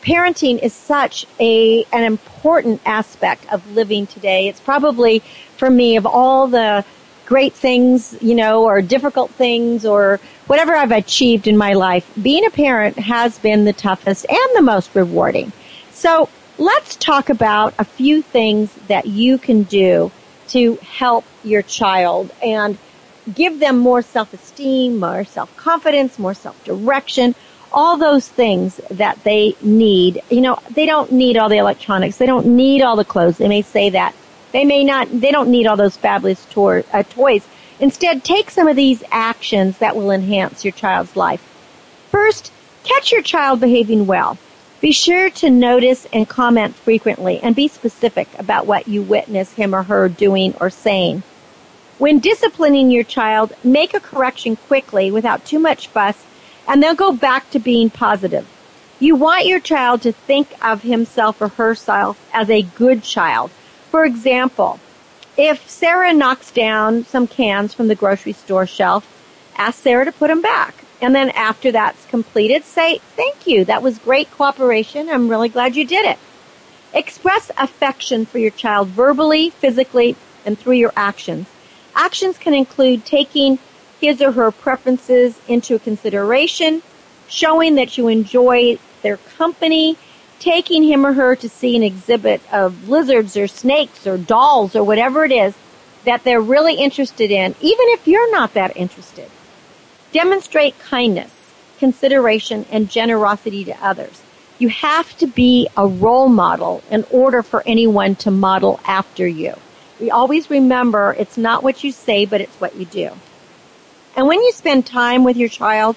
parenting is such a an important aspect of living today. It's probably for me of all the great things, you know, or difficult things or whatever I've achieved in my life, being a parent has been the toughest and the most rewarding. So let's talk about a few things that you can do to help your child and give them more self-esteem, more self-confidence, more self-direction, all those things that they need. You know, they don't need all the electronics. They don't need all the clothes. They may say that. They may not, they don't need all those fabulous uh, toys. Instead, take some of these actions that will enhance your child's life. First, catch your child behaving well. Be sure to notice and comment frequently and be specific about what you witness him or her doing or saying. When disciplining your child, make a correction quickly without too much fuss and they'll go back to being positive. You want your child to think of himself or herself as a good child. For example, if Sarah knocks down some cans from the grocery store shelf, ask Sarah to put them back. And then after that's completed, say, thank you. That was great cooperation. I'm really glad you did it. Express affection for your child verbally, physically, and through your actions. Actions can include taking his or her preferences into consideration, showing that you enjoy their company, taking him or her to see an exhibit of lizards or snakes or dolls or whatever it is that they're really interested in, even if you're not that interested. Demonstrate kindness, consideration, and generosity to others. You have to be a role model in order for anyone to model after you. We always remember it's not what you say, but it's what you do. And when you spend time with your child,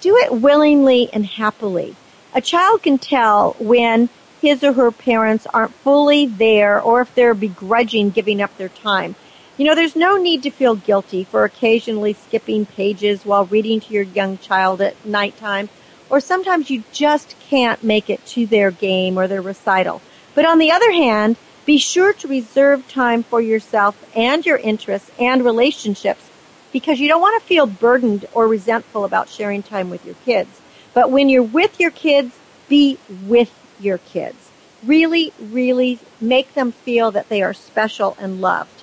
do it willingly and happily. A child can tell when his or her parents aren't fully there or if they're begrudging giving up their time. You know, there's no need to feel guilty for occasionally skipping pages while reading to your young child at nighttime, or sometimes you just can't make it to their game or their recital. But on the other hand, be sure to reserve time for yourself and your interests and relationships because you don't want to feel burdened or resentful about sharing time with your kids. But when you're with your kids, be with your kids. Really, really make them feel that they are special and loved.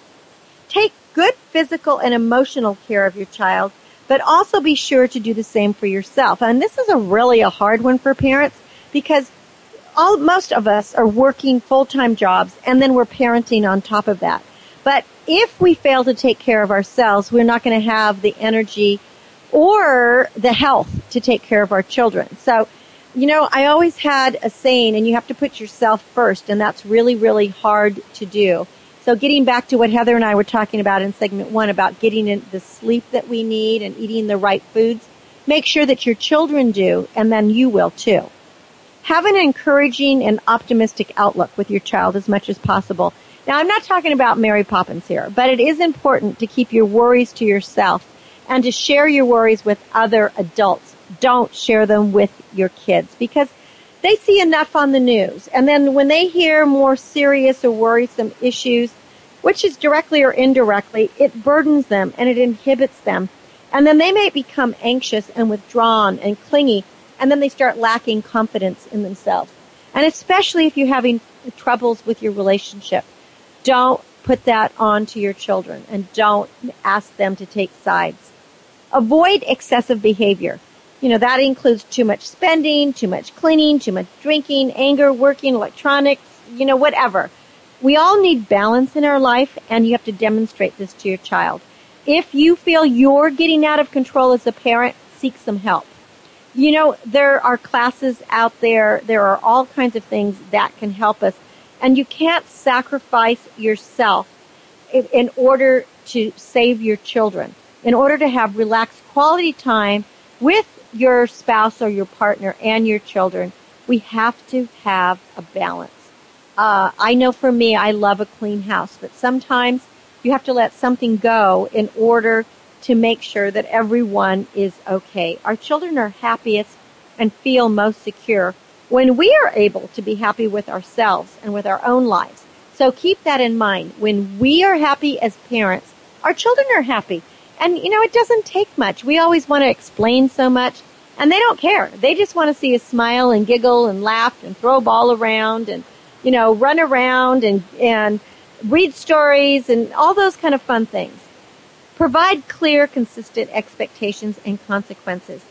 Take good physical and emotional care of your child, but also be sure to do the same for yourself. And this is a really a hard one for parents because all most of us are working full-time jobs and then we're parenting on top of that. But if we fail to take care of ourselves, we're not going to have the energy or the health to take care of our children. So, you know, I always had a saying, and you have to put yourself first, and that's really, really hard to do. So getting back to what Heather and I were talking about in segment one about getting in the sleep that we need and eating the right foods, make sure that your children do, and then you will too. Have an encouraging and optimistic outlook with your child as much as possible. Now, I'm not talking about Mary Poppins here, but it is important to keep your worries to yourself and to share your worries with other adults. Don't share them with your kids because they see enough on the news. And then when they hear more serious or worrisome issues, which is directly or indirectly, it burdens them and it inhibits them. And then they may become anxious and withdrawn and clingy, and then they start lacking confidence in themselves. And especially if you're having troubles with your relationship, don't put that on to your children and don't ask them to take sides. Avoid excessive behavior. You know, that includes too much spending, too much cleaning, too much drinking, anger, working, electronics, you know, whatever. We all need balance in our life and you have to demonstrate this to your child. If you feel you're getting out of control as a parent, seek some help. You know, there are classes out there, there are all kinds of things that can help us. And you can't sacrifice yourself in order to save your children. In order to have relaxed quality time with your spouse or your partner and your children, we have to have a balance. Uh, I know for me, I love a clean house, but sometimes you have to let something go in order to make sure that everyone is okay. Our children are happiest and feel most secure when we are able to be happy with ourselves and with our own lives. So keep that in mind. When we are happy as parents, our children are happy. And you know, it doesn't take much. We always want to explain so much and they don't care. They just want to see us smile and giggle and laugh and throw a ball around and, you know, run around and, and read stories and all those kind of fun things. Provide clear, consistent expectations and consequences.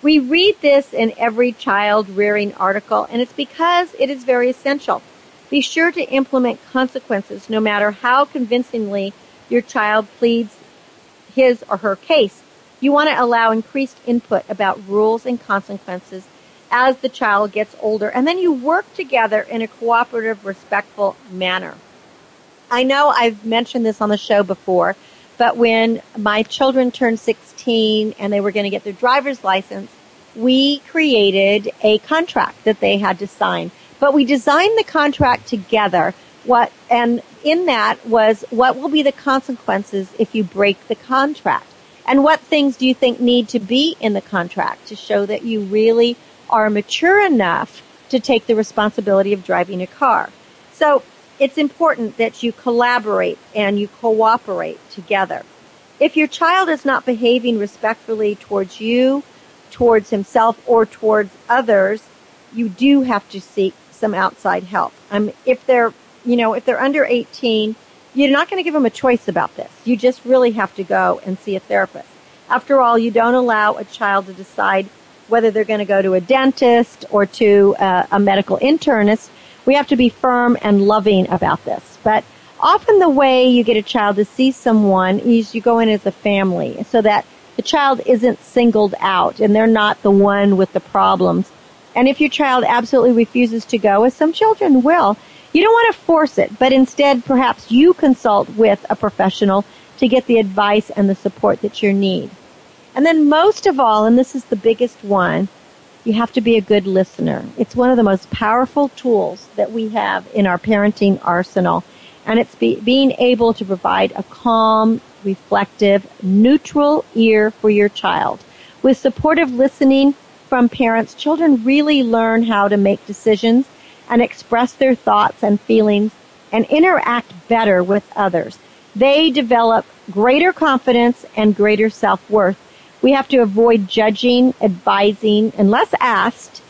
We read this in every child rearing article and it's because it is very essential. Be sure to implement consequences no matter how convincingly your child pleads his or her case. You want to allow increased input about rules and consequences as the child gets older, and then you work together in a cooperative, respectful manner. I know I've mentioned this on the show before, but when my children turned 16 and they were going to get their driver's license, we created a contract that they had to sign. But we designed the contract together. What, and in that was what will be the consequences if you break the contract? And what things do you think need to be in the contract to show that you really are mature enough to take the responsibility of driving a car? So it's important that you collaborate and you cooperate together. If your child is not behaving respectfully towards you, towards himself, or towards others, you do have to seek some outside help. Um, if they're, you know, if they're under 18, you're not going to give them a choice about this. You just really have to go and see a therapist. After all, you don't allow a child to decide whether they're going to go to a dentist or to uh, a medical internist. We have to be firm and loving about this. But often the way you get a child to see someone is you go in as a family so that the child isn't singled out and they're not the one with the problems. And if your child absolutely refuses to go, as some children will, you don't want to force it, but instead perhaps you consult with a professional to get the advice and the support that you need. And then most of all, and this is the biggest one, you have to be a good listener. It's one of the most powerful tools that we have in our parenting arsenal. And it's be, being able to provide a calm, reflective, neutral ear for your child. With supportive listening from parents, children really learn how to make decisions and express their thoughts and feelings and interact better with others. They develop greater confidence and greater self-worth. We have to avoid judging, advising, unless asked,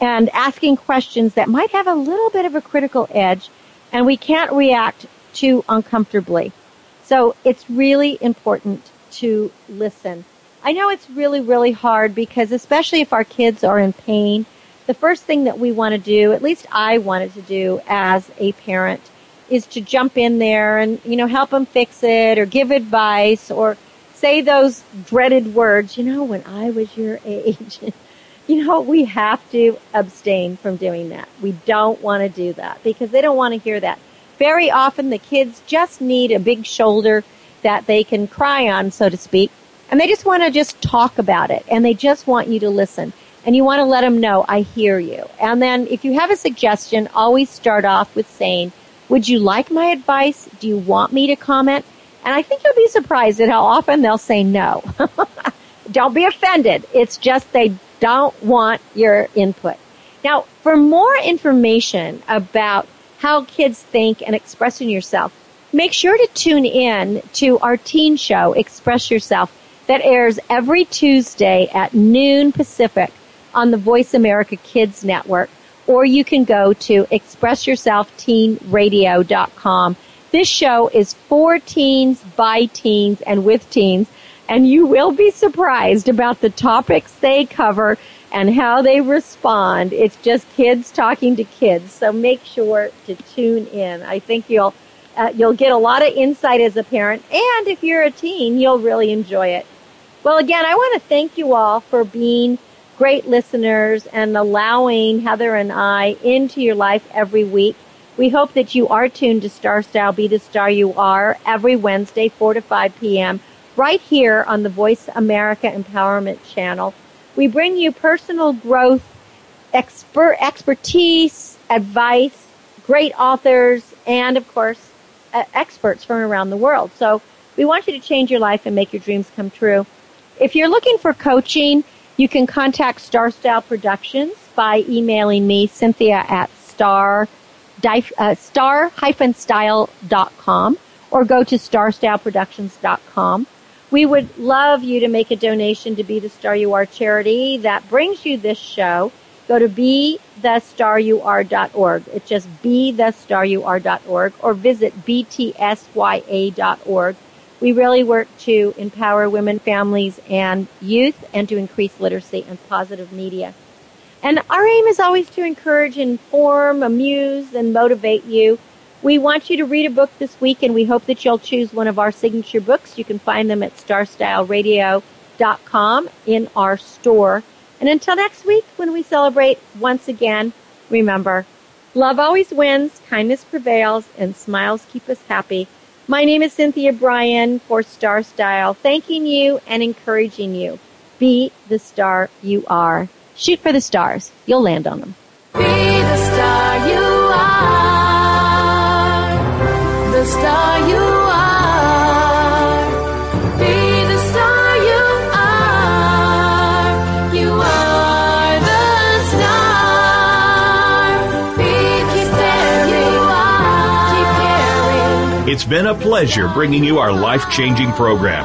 and asking questions that might have a little bit of a critical edge, and we can't react too uncomfortably. So it's really important to listen. I know it's really, really hard because especially if our kids are in pain, the first thing that we want to do, at least I wanted to do as a parent, is to jump in there and, you know, help them fix it or give advice or say those dreaded words, you know, when I was your [LAUGHS] age. you know, we have to abstain from doing that. We don't want to do that because they don't want to hear that. Very often the kids just need a big shoulder that they can cry on, so to speak, and they just want to just talk about it and they just want you to listen. And you want to let them know, I hear you. And then if you have a suggestion, always start off with saying, would you like my advice? Do you want me to comment? And I think you'll be surprised at how often they'll say no. [LAUGHS] don't be offended. It's just they don't want your input. Now, for more information about how kids think and expressing yourself, make sure to tune in to our teen show, Express Yourself, that airs every Tuesday at noon Pacific on the Voice America Kids Network, or you can go to expressyourselfteenradio.com. This show is for teens, by teens, and with teens, and you will be surprised about the topics they cover and how they respond. It's just kids talking to kids, so make sure to tune in. I think you'll uh, you'll get a lot of insight as a parent, and if you're a teen, you'll really enjoy it. Well, again, I want to thank you all for being great listeners and allowing Heather and I into your life every week. We hope that you are tuned to Star Style Be the Star You Are every Wednesday, 4 to 5 p.m., right here on the Voice America Empowerment Channel. We bring you personal growth, expert, expertise, advice, great authors, and of course, uh, experts from around the world. So we want you to change your life and make your dreams come true. If you're looking for coaching, you can contact Star Style Productions by emailing me, Cynthia at star, Uh, star-style.com or go to starstyleproductions.com. We would love you to make a donation to Be the Star You Are charity that brings you this show. Go to bethestaryouare.org. It's just bethestaryouare.org or visit btsya.org we really work to empower women, families, and youth and to increase literacy and positive media. And our aim is always to encourage, inform, amuse, and motivate you. We want you to read a book this week, and we hope that you'll choose one of our signature books. You can find them at starstyleradio.com in our store. And until next week, when we celebrate once again, remember, love always wins, kindness prevails, and smiles keep us happy. My name is Cynthia Brian for Star Style, thanking you and encouraging you. Be the star you are. Shoot for the stars. You'll land on them. Be the star you are. The star you are. Be the star you are. You are the star. Be keep there you are. Keep caring. It's been a pleasure bringing you our life changing program,